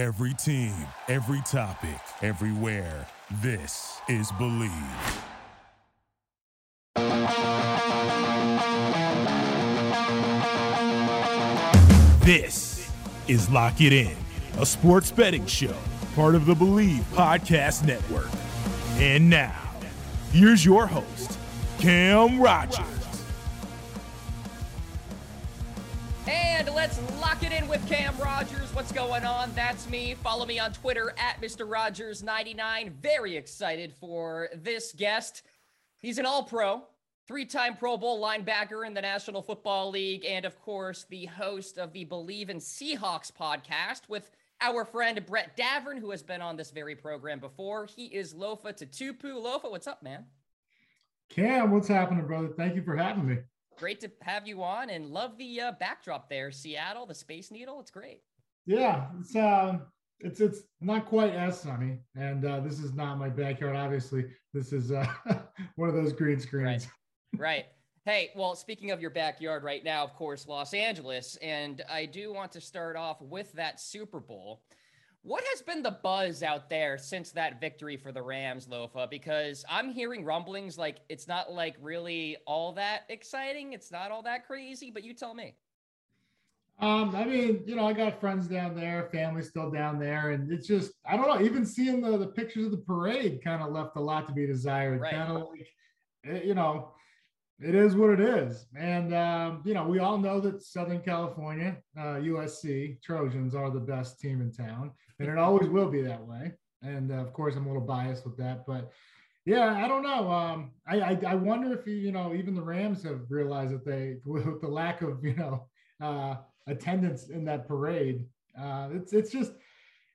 Every team, every topic, everywhere. This is Bleav. This is Lock It In, a sports betting show, part of the Bleav Podcast Network. And now, here's your host, Cam Rogers. And let's lock it in with Cam Rogers. What's going on? That's me. Follow me on Twitter at Mr. Rogers99. Very excited for this guest. He's an all pro, three time Pro Bowl linebacker in the National Football League, and of course, the host of the Bleav in Seahawks podcast with our friend Brett Davern, who has been on this very program before. He is Lofa Tatupu. Lofa, what's up, man? Cam, what's happening, brother? Thank you for having me. Great to have you on and love the uh, backdrop there. Seattle, the Space Needle. It's great. Yeah, it's um, it's it's not quite as sunny, and uh, this is not my backyard. Obviously, this is uh, one of those green screens. Right. right. Hey, well, speaking of your backyard right now, of course, Los Angeles, and I do want to start off with that Super Bowl. What has been the buzz out there since that victory for the Rams, Lofa? Because I'm hearing rumblings like it's not like really all that exciting. It's not all that crazy, but you tell me. Um, I mean, you know, I got friends down there, family still down there, and it's just I don't know. Even seeing the the pictures of the parade kind of left a lot to be desired. Right. Kind of like, eh, you know, it is what it is. And, um, you know, we all know that Southern California, uh, USC Trojans are the best team in town, and it always will be that way. And uh, of course, I'm a little biased with that, but yeah, I don't know. Um, I, I, I wonder if you know even the Rams have realized that they with the lack of you know uh, attendance in that parade. Uh, it's it's just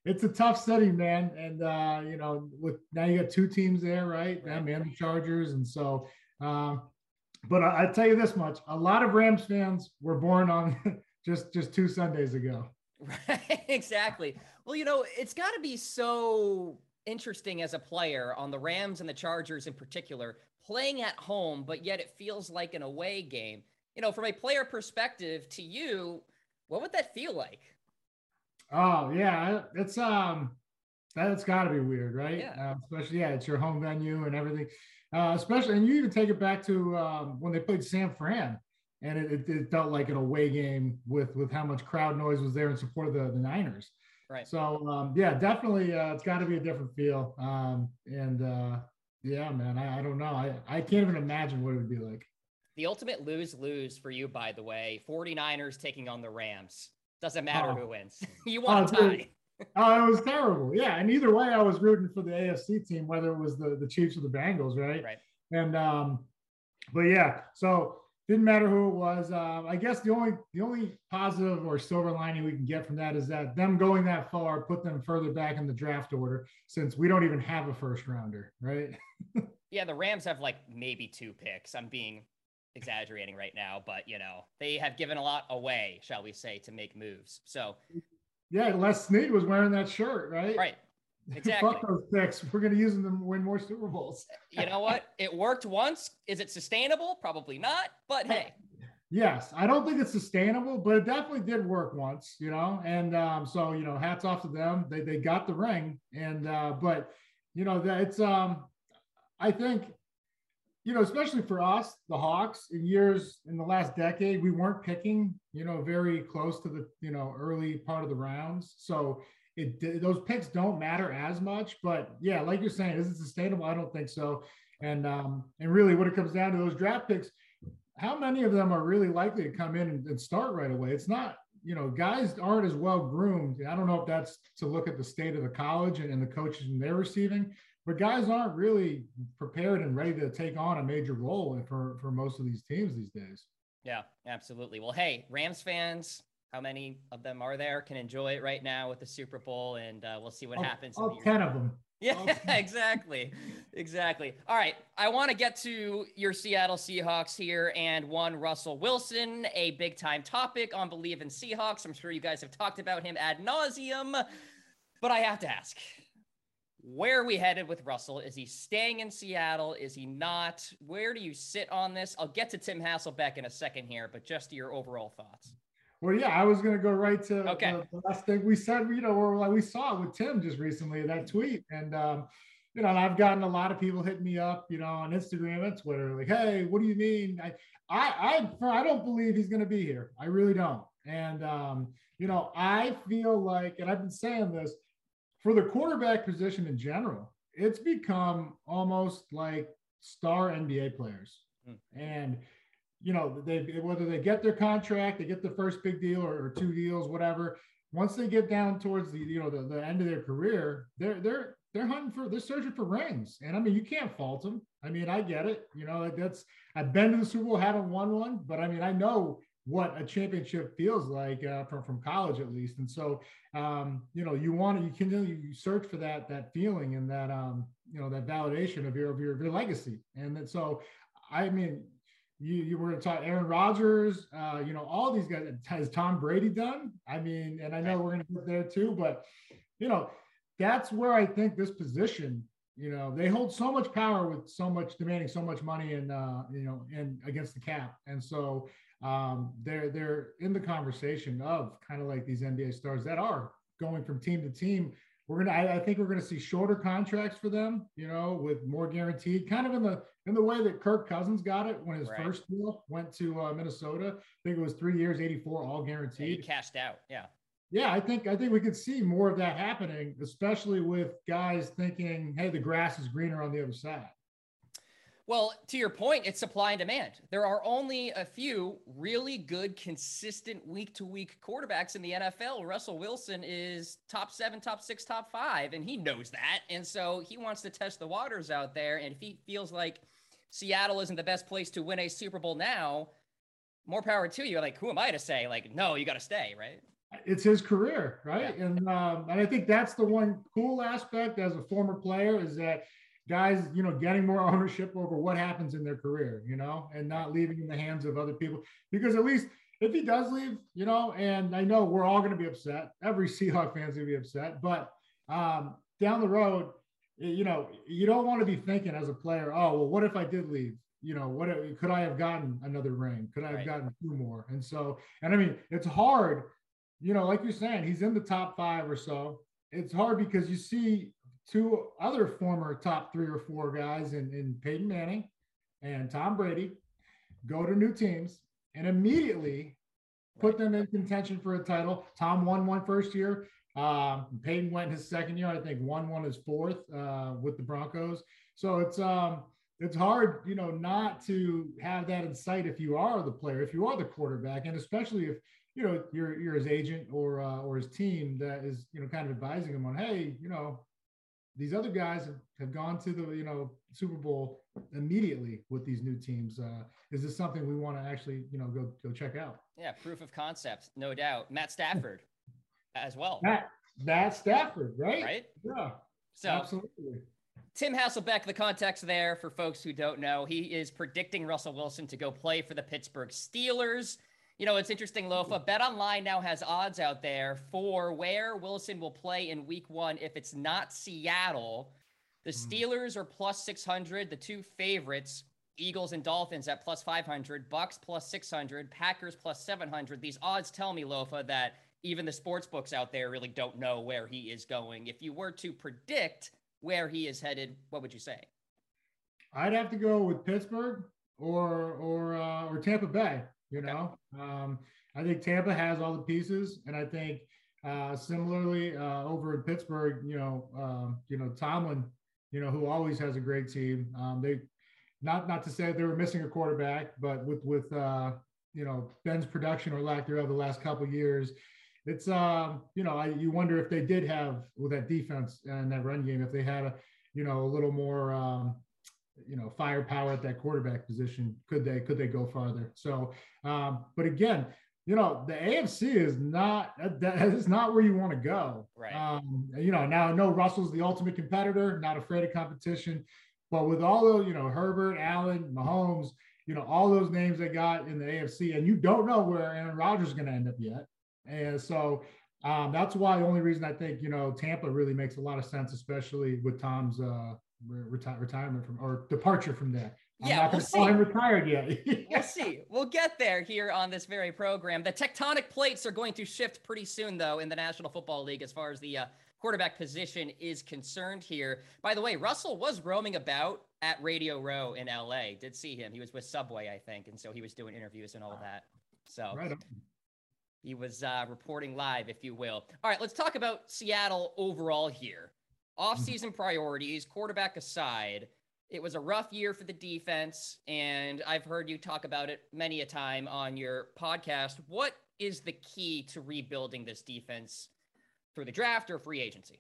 it's a tough setting, man. And uh, you know, with now you got two teams there, right? Them and the Chargers, and so. Um, but I, I tell you this much: a lot of Rams fans were born on just just two Sundays ago. Right, exactly. Well, you know, it's got to be so interesting as a player on the Rams and the Chargers in particular, playing at home, but yet it feels like an away game. You know, from a player perspective to you, what would that feel like? Oh yeah, it's um, that's got to be weird, right? Yeah. Uh, especially yeah, it's your home venue and everything. Uh, especially, and you even take it back to um, when they played San Fran, and it, it, it, felt like an away game with with how much crowd noise was there in support of the, the Niners. Right. So um, yeah, definitely, uh, it's got to be a different feel. Um, and uh, yeah, man, I, I don't know. I, I can't even imagine what it would be like. The ultimate lose lose for you, by the way. 49ers taking on the Rams. Doesn't matter Oh. who wins. You want a Oh, tie. Oh, it was terrible. Yeah, and either way, I was rooting for the AFC team, whether it was the the Chiefs or the Bengals, right? Right. And um, but yeah, so didn't matter who it was. Um, I guess the only the only positive or silver lining we can get from that is that them going that far put them further back in the draft order, since we don't even have a first rounder, right? Yeah, the Rams have like maybe two picks. I'm being exaggerating right now, but you know, they have given a lot away, shall we say, to make moves. So, Yeah, Les Snead was wearing that shirt, right? right. Exactly. Fuck those picks. We're gonna use them to win more Super Bowls. You know what? It worked once. Is it sustainable? Probably not. But hey, Yes, I don't think it's sustainable, but it definitely did work once, you know. And um, so, you know, hats off to them. They they got the ring, and uh, but you know that it's um, I think, you know, especially for us, the Hawks, in years in the last decade, we weren't picking, you know, very close to the you know early part of the rounds, so it those picks don't matter as much. But yeah, like you're saying, is it sustainable? I don't think so. And um, and really, when it comes down to those draft picks how many of them are really likely to come in and, start right away? It's not, you know, guys aren't as well groomed. I don't know if that's to look at the state of the college and, and the coaches they're receiving, but guys aren't really prepared and ready to take on a major role for, for most of these teams these days. yeah, absolutely. Well, hey, Rams fans, how many of them are there? Can enjoy it right now with the Super Bowl, and uh, we'll see what All- happens. All 10 of them. Yeah, Okay. exactly. Exactly. All right. I want to get to your Seattle Seahawks here and one Russell Wilson, a big time topic on Bleav in Seahawks. I'm sure you guys have talked about him ad nauseum, but I have to ask where are we headed with Russell? Is he staying in Seattle? Is he not? Where do you sit on this? I'll get to Tim Hasselbeck in a second here, but just your overall thoughts. Well, yeah, I was going to go right to okay. the, the, last thing we said. You know, or like we saw with Tim just recently that tweet, and um, you know, I've gotten a lot of people hitting me up, you know, on Instagram and Twitter, like, "Hey, what do you mean?" I, I, I, I don't believe he's going to be here. I really don't. And um, you know, I feel like, and I've been saying this for the quarterback position in general, it's become almost like star NBA players, mm. and you know, they whether they get their contract, they get the first big deal or, or two deals, whatever. Once they get down towards the you know the, the end of their career, they're they're they're hunting for they're searching for rings. And I mean, you can't fault them. I mean, I get it. You know, that's I've been to the Super Bowl, haven't won one, but I mean, I know what a championship feels like uh, from from college at least. And so, um, you know, you want to you continue you search for that that feeling and that um, you know that validation of your of your, of your legacy. And that, so, I mean, you you were going to talk Aaron Rodgers, uh, you know, all these guys. Has Tom Brady done? I mean, and I know we're going to get there too, but you know, that's where I think this position. You know, they hold so much power with so much demanding so much money and uh, you know, and against the cap, and so um, they're they're in the conversation of kind of like these NBA stars that are going from team to team. We're gonna I, I, think we're gonna see shorter contracts for them you know with more guaranteed kind of in the in the way that kirk cousins got it when his right. first deal went to uh, minnesota. I think it was three years 84 all guaranteed. Yeah, he cashed out yeah. Yeah i think i think we could see more of that happening especially with guys thinking hey the grass is greener on the other side well, to your point, it's supply and demand. There are only a few really good, consistent week to week quarterbacks in the NFL. Russell Wilson is top seven, top six, top five, and he knows that. And so he wants to test the waters out there. And if he feels like Seattle isn't the best place to win a Super Bowl now, more power to you. Like, who am I to say, like, no, you got to stay, right? It's his career, right? Yeah. And um, and I think that's the one cool aspect as a former player is that guys, you know, getting more ownership over what happens in their career, you know, and not leaving in the hands of other people. Because at least if he does leave, you know, and I know we're all going to be upset. Every Seahawk fan's going to be upset, but um, down the road, you know, you don't want to be thinking as a player, oh, well, what if I did leave? You know, what could I have gotten another ring? Could I have right. gotten two more? And so, and I mean, it's hard, you know, like you're saying, he's in the top five or so. It's hard because you see two other former top three or four guys in, in Peyton Manning and Tom Brady go to new teams and immediately put them in contention for a title. Tom won one first year. Um, Peyton went his second year. I think one won his fourth uh, with the Broncos. So it's um, it's hard, you know, not to have that in sight if you are the player, if you are the quarterback, and especially if you know you're you're his agent or uh, or his team that is you know kind of advising him on, hey, you know, these other guys have, have gone to the you know Super Bowl immediately with these new teams. Uh, is this something we want to actually you know go go check out? Yeah, proof of concept, no doubt. Matt Stafford as well. Matt, Matt Stafford, right? Right. Yeah. So absolutely. Tim Hasselbeck, the context there for folks who don't know, he is predicting Russell Wilson to go play for the Pittsburgh Steelers. You know, it's interesting, Lofa. Bet Online now has odds out there for where Wilson will play in week one if it's not Seattle. The hmm. Steelers are plus 600, the two favorites, Eagles and Dolphins at plus 500, Bucks plus 600, Packers plus 700. These odds tell me, Lofa, that even the sports books out there really don't know where he is going. If you were to predict where he is headed, what would you say? I'd have to go with Pittsburgh or or uh, or Tampa Bay. You know, um, I think Tampa has all the pieces, and I think uh, similarly uh, over in Pittsburgh, you know, um, you know Tomlin, you know, who always has a great team. Um, they not not to say they were missing a quarterback, but with with uh, you know Ben's production or lack thereof the last couple years, it's um, you know I, you wonder if they did have with that defense and that run game if they had a you know a little more um, you know firepower at that quarterback position could they could they go farther? So um but again you know the afc is not that is not where you want to go. Right. Um you know now i know russell's the ultimate competitor not afraid of competition but with all those you know herbert allen mahomes you know all those names they got in the afc and you don't know where aaron rodgers is going to end up yet. And so um, that's why the only reason I think you know Tampa really makes a lot of sense, especially with Tom's uh, reti- retirement from or departure from that I'm yeah, not we'll see. him retired yet. We'll see. We'll get there here on this very program. The tectonic plates are going to shift pretty soon, though, in the National Football League as far as the uh, quarterback position is concerned here. By the way, Russell was roaming about at Radio Row in LA. Did see him. He was with Subway, I think, and so he was doing interviews and all that. So right he was uh, reporting live, if you will. All right, let's talk about Seattle overall here. Off-season priorities, quarterback aside, it was a rough year for the defense, and I've heard you talk about it many a time on your podcast. What is the key to rebuilding this defense through the draft or free agency?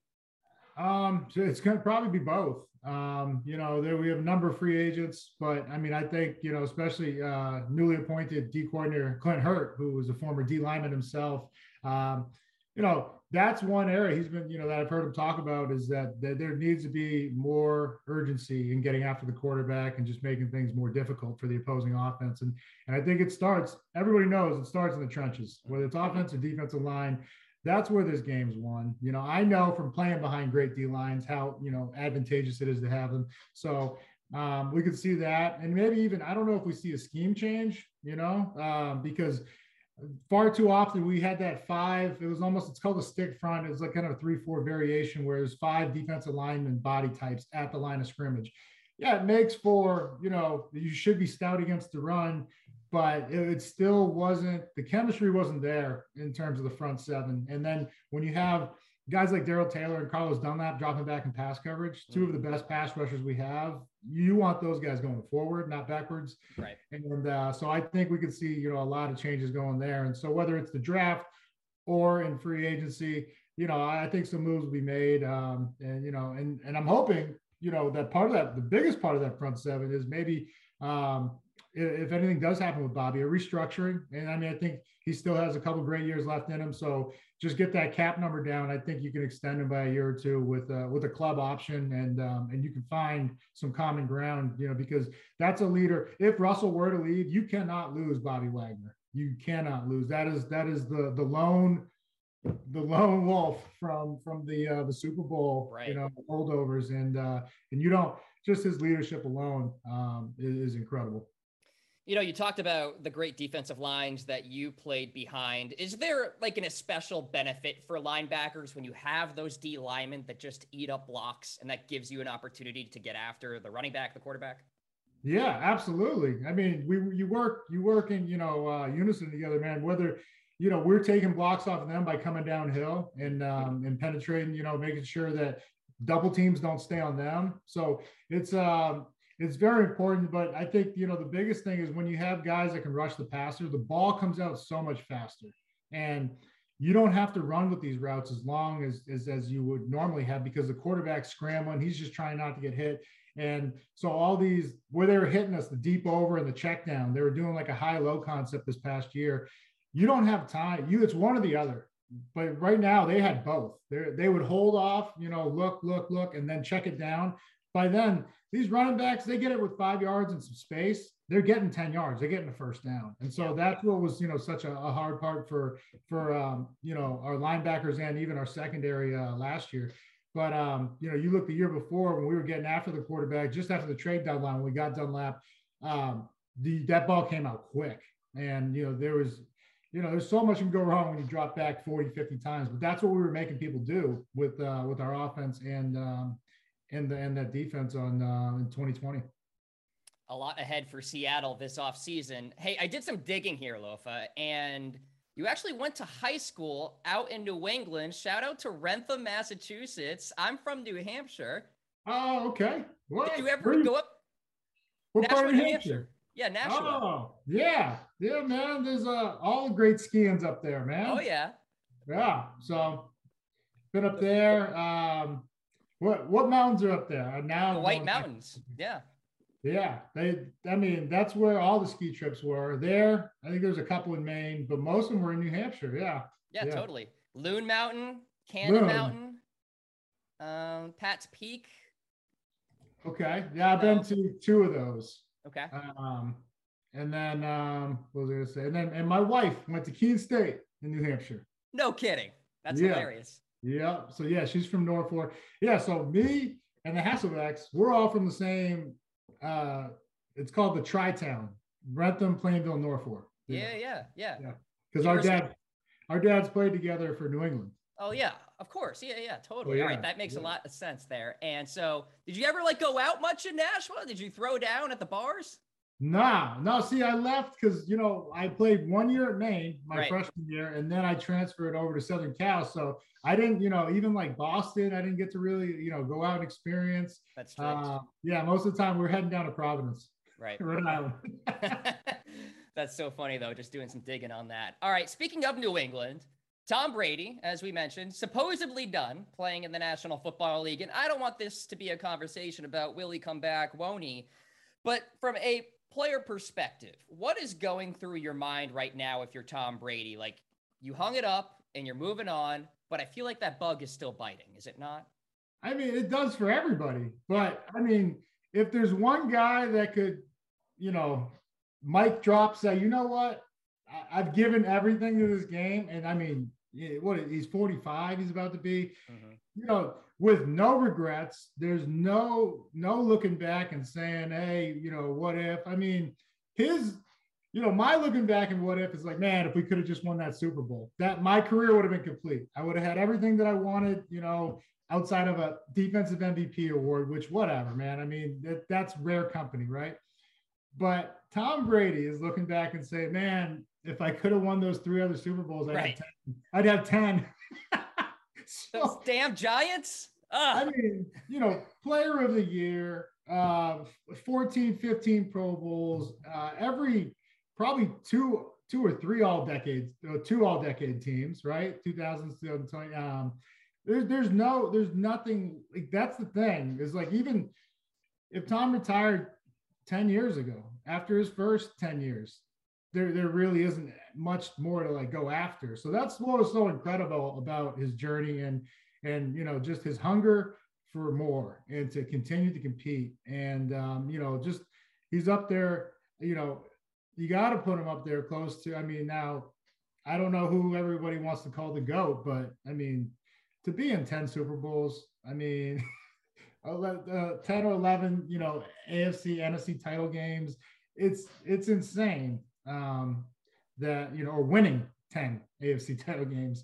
Um, so it's going to probably be both. Um, you know, there we have a number of free agents, but I mean, I think you know, especially uh, newly appointed D coordinator Clint Hurt, who was a former D lineman himself. Um, you know, that's one area he's been, you know, that I've heard him talk about is that, that there needs to be more urgency in getting after the quarterback and just making things more difficult for the opposing offense. And and I think it starts. Everybody knows it starts in the trenches, whether it's offense or defensive line that's where this game's won. You know, I know from playing behind great D lines how you know advantageous it is to have them. So um, we could see that, and maybe even I don't know if we see a scheme change. You know, um, because far too often we had that five. It was almost it's called a stick front. It was like kind of a three four variation where there's five defensive lineman body types at the line of scrimmage. Yeah, it makes for you know you should be stout against the run but it, still wasn't the chemistry wasn't there in terms of the front seven. And then when you have guys like Darrell Taylor and Carlos Dunlap dropping back in pass coverage, two of the best pass rushers we have, you want those guys going forward, not backwards. Right. And uh, so I think we could see you know a lot of changes going there. And so whether it's the draft or in free agency, you know, I think some moves will be made. Um, and you know, and and I'm hoping you know that part of that the biggest part of that front seven is maybe um, if anything does happen with Bobby, a restructuring. And I mean, I think he still has a couple great years left in him. So just get that cap number down. I think you can extend him by a year or two with uh, with a club option, and um, and you can find some common ground. You know, because that's a leader. If Russell were to leave, you cannot lose Bobby Wagner. You cannot lose. That is that is the the lone the lone wolf from from the uh, the Super Bowl, right. you know, holdovers, and uh, and you don't just his leadership alone um, is, is incredible. You know, you talked about the great defensive lines that you played behind. Is there like an especial benefit for linebackers when you have those D linemen that just eat up blocks and that gives you an opportunity to get after the running back, the quarterback? Yeah, absolutely. I mean, we you work you work in you know uh, unison together, man. Whether you know we're taking blocks off of them by coming downhill and um, and penetrating, you know, making sure that double teams don't stay on them. So it's um it's very important. But I think you know the biggest thing is when you have guys that can rush the passer, the ball comes out so much faster, and you don't have to run with these routes as long as as, as you would normally have because the quarterback's scrambling. He's just trying not to get hit. And so all these where they were hitting us, the deep over and the check down, they were doing like a high low concept this past year. You don't have time. You it's one or the other. But right now they had both. They they would hold off, you know, look, look, look, and then check it down. By then, these running backs, they get it with five yards and some space. They're getting 10 yards. They're getting the first down. And so that's what was, you know, such a, a hard part for, for, um, you know, our linebackers and even our secondary uh, last year. But, um, you know, you look the year before when we were getting after the quarterback, just after the trade deadline, when we got Dunlap, um, the, that ball came out quick. And, you know, there was, you know, there's so much can go wrong when you drop back 40, 50 times, but that's what we were making people do with, uh, with our offense and, um, and the and that defense on uh, in 2020. A lot ahead for Seattle this offseason. Hey, I did some digging here, Lofa, and you actually went to high school out in New England. Shout out to Wrentham, Massachusetts. I'm from New Hampshire. Oh, okay. What? Did you ever you, go up? What part of New Hampshire? Hampshire? Yeah, Nashua. Oh, yeah, yeah, man. There's uh, all great skiing's up there, man. Oh yeah. Yeah. So, been up there. Um, what what mountains are up there? Now the White Mountains. Yeah. Yeah, they. I mean, that's where all the ski trips were. There, I think there's a couple in Maine, but most of them were in New Hampshire. Yeah. Yeah, yeah. totally. Loon Mountain, Cannon Loon. Mountain, um, Pat's Peak. Okay. Yeah, I've been to two of those. Okay. Um, and then um, what was I gonna say? And then and my wife went to Keene State in New Hampshire. No kidding. That's yeah. hilarious. Yeah. So yeah, she's from Norfolk. Yeah. So me and the Hasselbecks, we're all from the same uh, it's called the Tri Town, Wrentham, Plainville, Norfolk. Yeah, yeah, yeah. Yeah. Because our dad, our dads played together for New England. Oh yeah, of course. Yeah, yeah, totally. Oh, yeah. All right, that makes Yeah. a lot of sense there. And so, did you ever like go out much in Nashville? Did you throw down at the bars? Nah, no. See, I left because you know I played one year at Maine my Right. freshman year, and then I transferred over to Southern Cal. So I didn't, you know, even like Boston, I didn't get to really, you know, go out and experience. That's true. Uh, yeah, most of the time we're heading down to Providence, right. Rhode Island. That's so funny though, just doing some digging on that. All right, speaking of New England, Tom Brady, as we mentioned, supposedly done playing in the National Football League. And I don't want this to be a conversation about will he come back, won't he? But from a player perspective, what is going through your mind right now if you're Tom Brady? Like you hung it up and you're moving on, but I feel like that bug is still biting, is it not? I mean, it does for everybody. But I mean, if there's one guy that could, you know, mic drop, say, you know what, I- I've given everything to this game, and I mean, what he's 45, he's about to be. Mm-hmm. You know, with no regrets, there's no no looking back and saying, hey, you know, what if? I mean, his, you know, my looking back and what if is like, man, if we could have just won that Super Bowl, that my career would have been complete. I would have had everything that I wanted, you know, outside of a defensive MVP award, which whatever, man. I mean, that, that's rare company, right? But Tom Brady is looking back and saying, man, if I could have won those three other Super Bowls, I'd, Right. have, 10. I'd have 10. So- Those damn Giants? Ah, I mean, you know, player of the year, uh, 14, 15 Pro Bowls, uh, every probably two, two or three all decades, uh, two all decade teams, right? 2000s, 2020. Um, there's, there's no, there's nothing like that's the thing is like, even if Tom retired 10 years ago, after his first 10 years, there, there really isn't much more to like go after. So that's what was so incredible about his journey and, and you know just his hunger for more and to continue to compete and um, you know just he's up there you know you got to put him up there close to i mean now i don't know who everybody wants to call the goat but i mean to be in 10 super bowls i mean uh, 10 or 11 you know afc nfc title games it's it's insane um that you know or winning 10 afc title games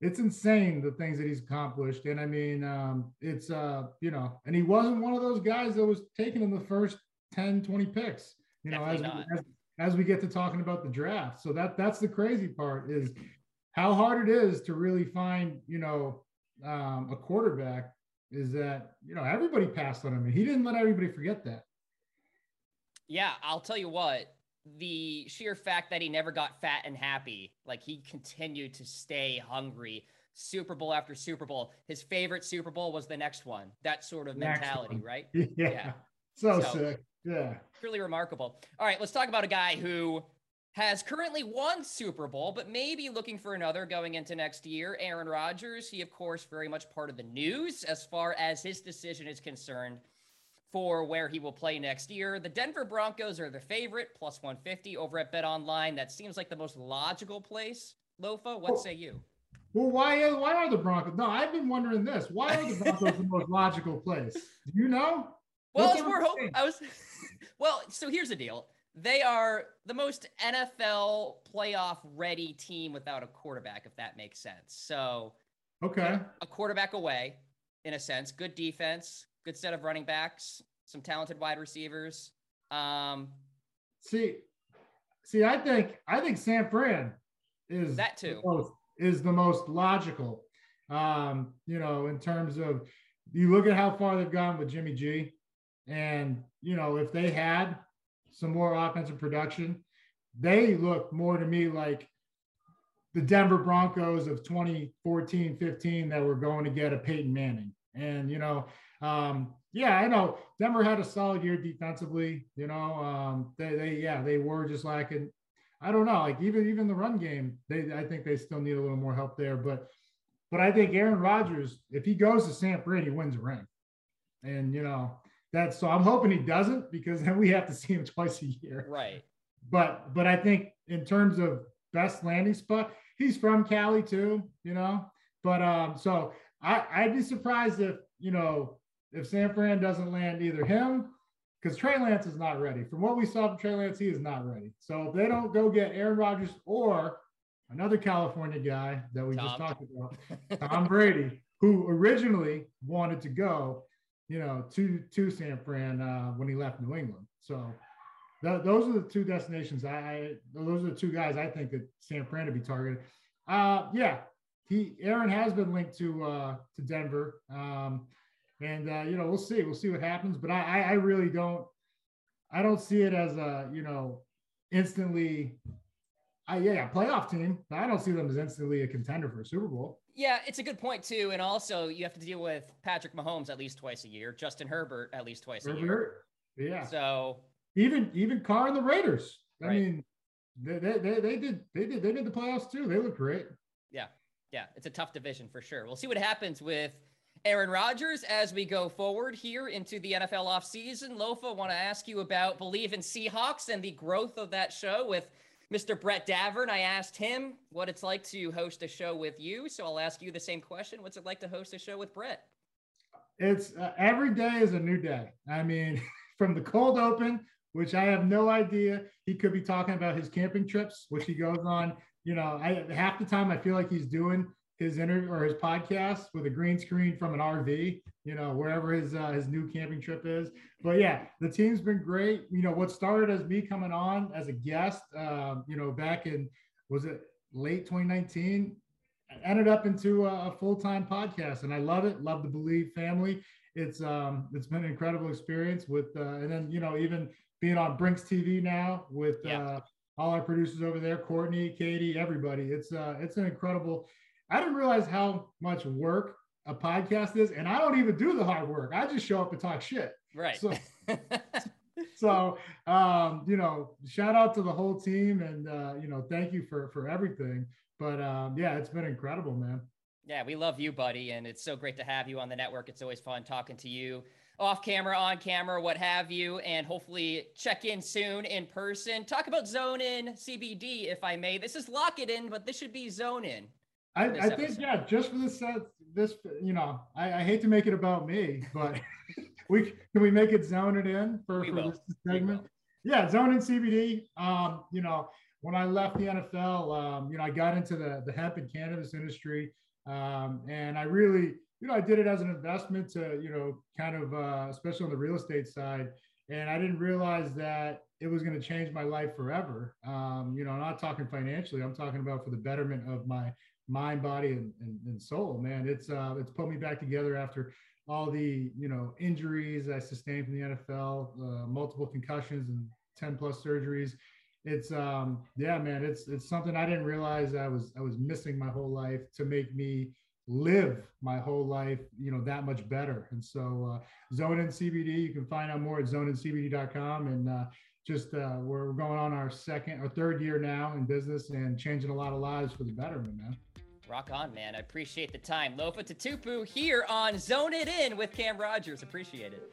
it's insane the things that he's accomplished. And I mean, um, it's, uh, you know, and he wasn't one of those guys that was taken in the first 10, 20 picks, you know, as, as, as we get to talking about the draft. So that that's the crazy part is how hard it is to really find, you know, um, a quarterback is that, you know, everybody passed on him and he didn't let everybody forget that. Yeah, I'll tell you what. The sheer fact that he never got fat and happy, like he continued to stay hungry, Super Bowl after Super Bowl. His favorite Super Bowl was the next one. That sort of Next mentality, one. right? yeah. Yeah. So, So- sick. Yeah. Truly remarkable. All right, let's talk about a guy who has currently won Super Bowl, but maybe looking for another going into next year. Aaron Rodgers, he, of course, very much part of the news as far as his decision is concerned for where he will play next year. The Denver Broncos are the favorite, plus 150 over at Bet Online. That seems like the most logical place. Lofa, what say you? Well, why why are the Broncos? No, I've been wondering this. Why are the Broncos the most logical place? Do you know? Well, we're hoping. I was. well, so here's the deal. They are the most NFL playoff ready team without a quarterback, if that makes sense. So Okay. a quarterback away, in a sense. Good defense, good set of running backs, some talented wide receivers. Um, See, see, I think I think San Fran is That too. the most, is the most logical. Um, you know, in terms of you look at how far they've gone with Jimmy G, and you know if they had some more offensive production, they look more to me like the Denver Broncos of 2014, 15 that were going to get a Peyton Manning. And, you know, um, yeah, I know Denver had a solid year defensively, you know, um, they, they, yeah, they were just lacking. I don't know, like even, even the run game, they, I think they still need a little more help there, but, but I think Aaron Rodgers, if he goes to San Fran, he wins a ring. And, you know, that's, so I'm hoping he doesn't because then we have to see him twice a year right. but but I think in terms of best landing spot, he's from Cali too, you know. But um, so I I'd be surprised if you know if San Fran doesn't land either him because Trey Lance is not ready. From what we saw from Trey Lance, he is not ready. So if they don't go get Aaron Rodgers or another California guy that we Tom. just talked about, Tom Brady, who originally wanted to go, you know, to to San Fran uh, when he left New England. So th- those are the two destinations. I, I, those are the two guys I think that San Fran to be targeted. Uh, yeah, he Aaron has been linked to uh, to Denver. Um, and uh, you know we'll see we'll see what happens but I, I really don't i don't see it as a you know instantly I, yeah playoff team but i don't see them as instantly a contender for a super bowl. Yeah it's a good point too and also you have to deal with patrick mahomes at least twice a year justin herbert at least twice herbert, a year. yeah. So even even carr and the raiders i right. mean they, they, they, they did they did they did the playoffs too. They look great. Yeah yeah it's a tough division for sure. We'll see what happens with Aaron Rodgers, as we go forward here into the NFL offseason, Lofa, want to ask you about Bleav in Seahawks and the growth of that show with Mr. Brett Davern. I asked him what it's like to host a show with you. So I'll ask you the same question. What's it like to host a show with Brett? It's uh, every day is a new day. I mean, from the cold open, which I have no idea. He could be talking about his camping trips, which he goes on. You know, I half the time I feel like he's doing his interview or his podcast with a green screen from an RV, you know, wherever his uh, his new camping trip is. But yeah, the team's been great. You know, what started as me coming on as a guest, um, you know, back in was it late 2019, ended up into a, a full time podcast, and I love it. Love the Bleav family. It's um it's been an incredible experience with uh, and then you know even being on Brinks TV now with yeah. uh, all our producers over there, Courtney, Katie, everybody. It's uh it's an incredible I didn't realize how much work a podcast is, and I don't even do the hard work. I just show up and talk shit. Right. So, so um, you know, shout out to the whole team, and uh, you know, thank you for for everything. But um, yeah, it's been incredible, man. Yeah, we love you, buddy, and it's so great to have you on the network. It's always fun talking to you off camera, on camera, what have you, and hopefully check in soon in person. Talk about zone in CBD, if I may. This is lock it in, but this should be zone in. I, I think yeah, just for this set, this you know, I, I, hate to make it about me, but we can we make it zone it in for, for this segment. Yeah, zone in CBD. Um, you know, when I left the NFL, um, you know, I got into the the hemp and cannabis industry, um, and I really, you know, I did it as an investment to, you know, kind of, uh, especially on the real estate side, and I didn't realize that it was going to change my life forever. Um, you know, I'm not talking financially. I'm talking about for the betterment of my mind, body, and, and, and soul, man. It's uh, it's put me back together after all the you know injuries I sustained from the NFL, uh, multiple concussions and ten plus surgeries. It's um, yeah, man. It's it's something I didn't realize I was I was missing my whole life to make me live my whole life, you know, that much better. And so, uh, Zone in CBD, you can find out more at zoneincbd.com. And uh, just uh, we're going on our second or third year now in business and changing a lot of lives for the betterment, man. Rock on, man. I appreciate the time. Lofa Tatupu here on Zone It In with Cam Rogers. Appreciate it.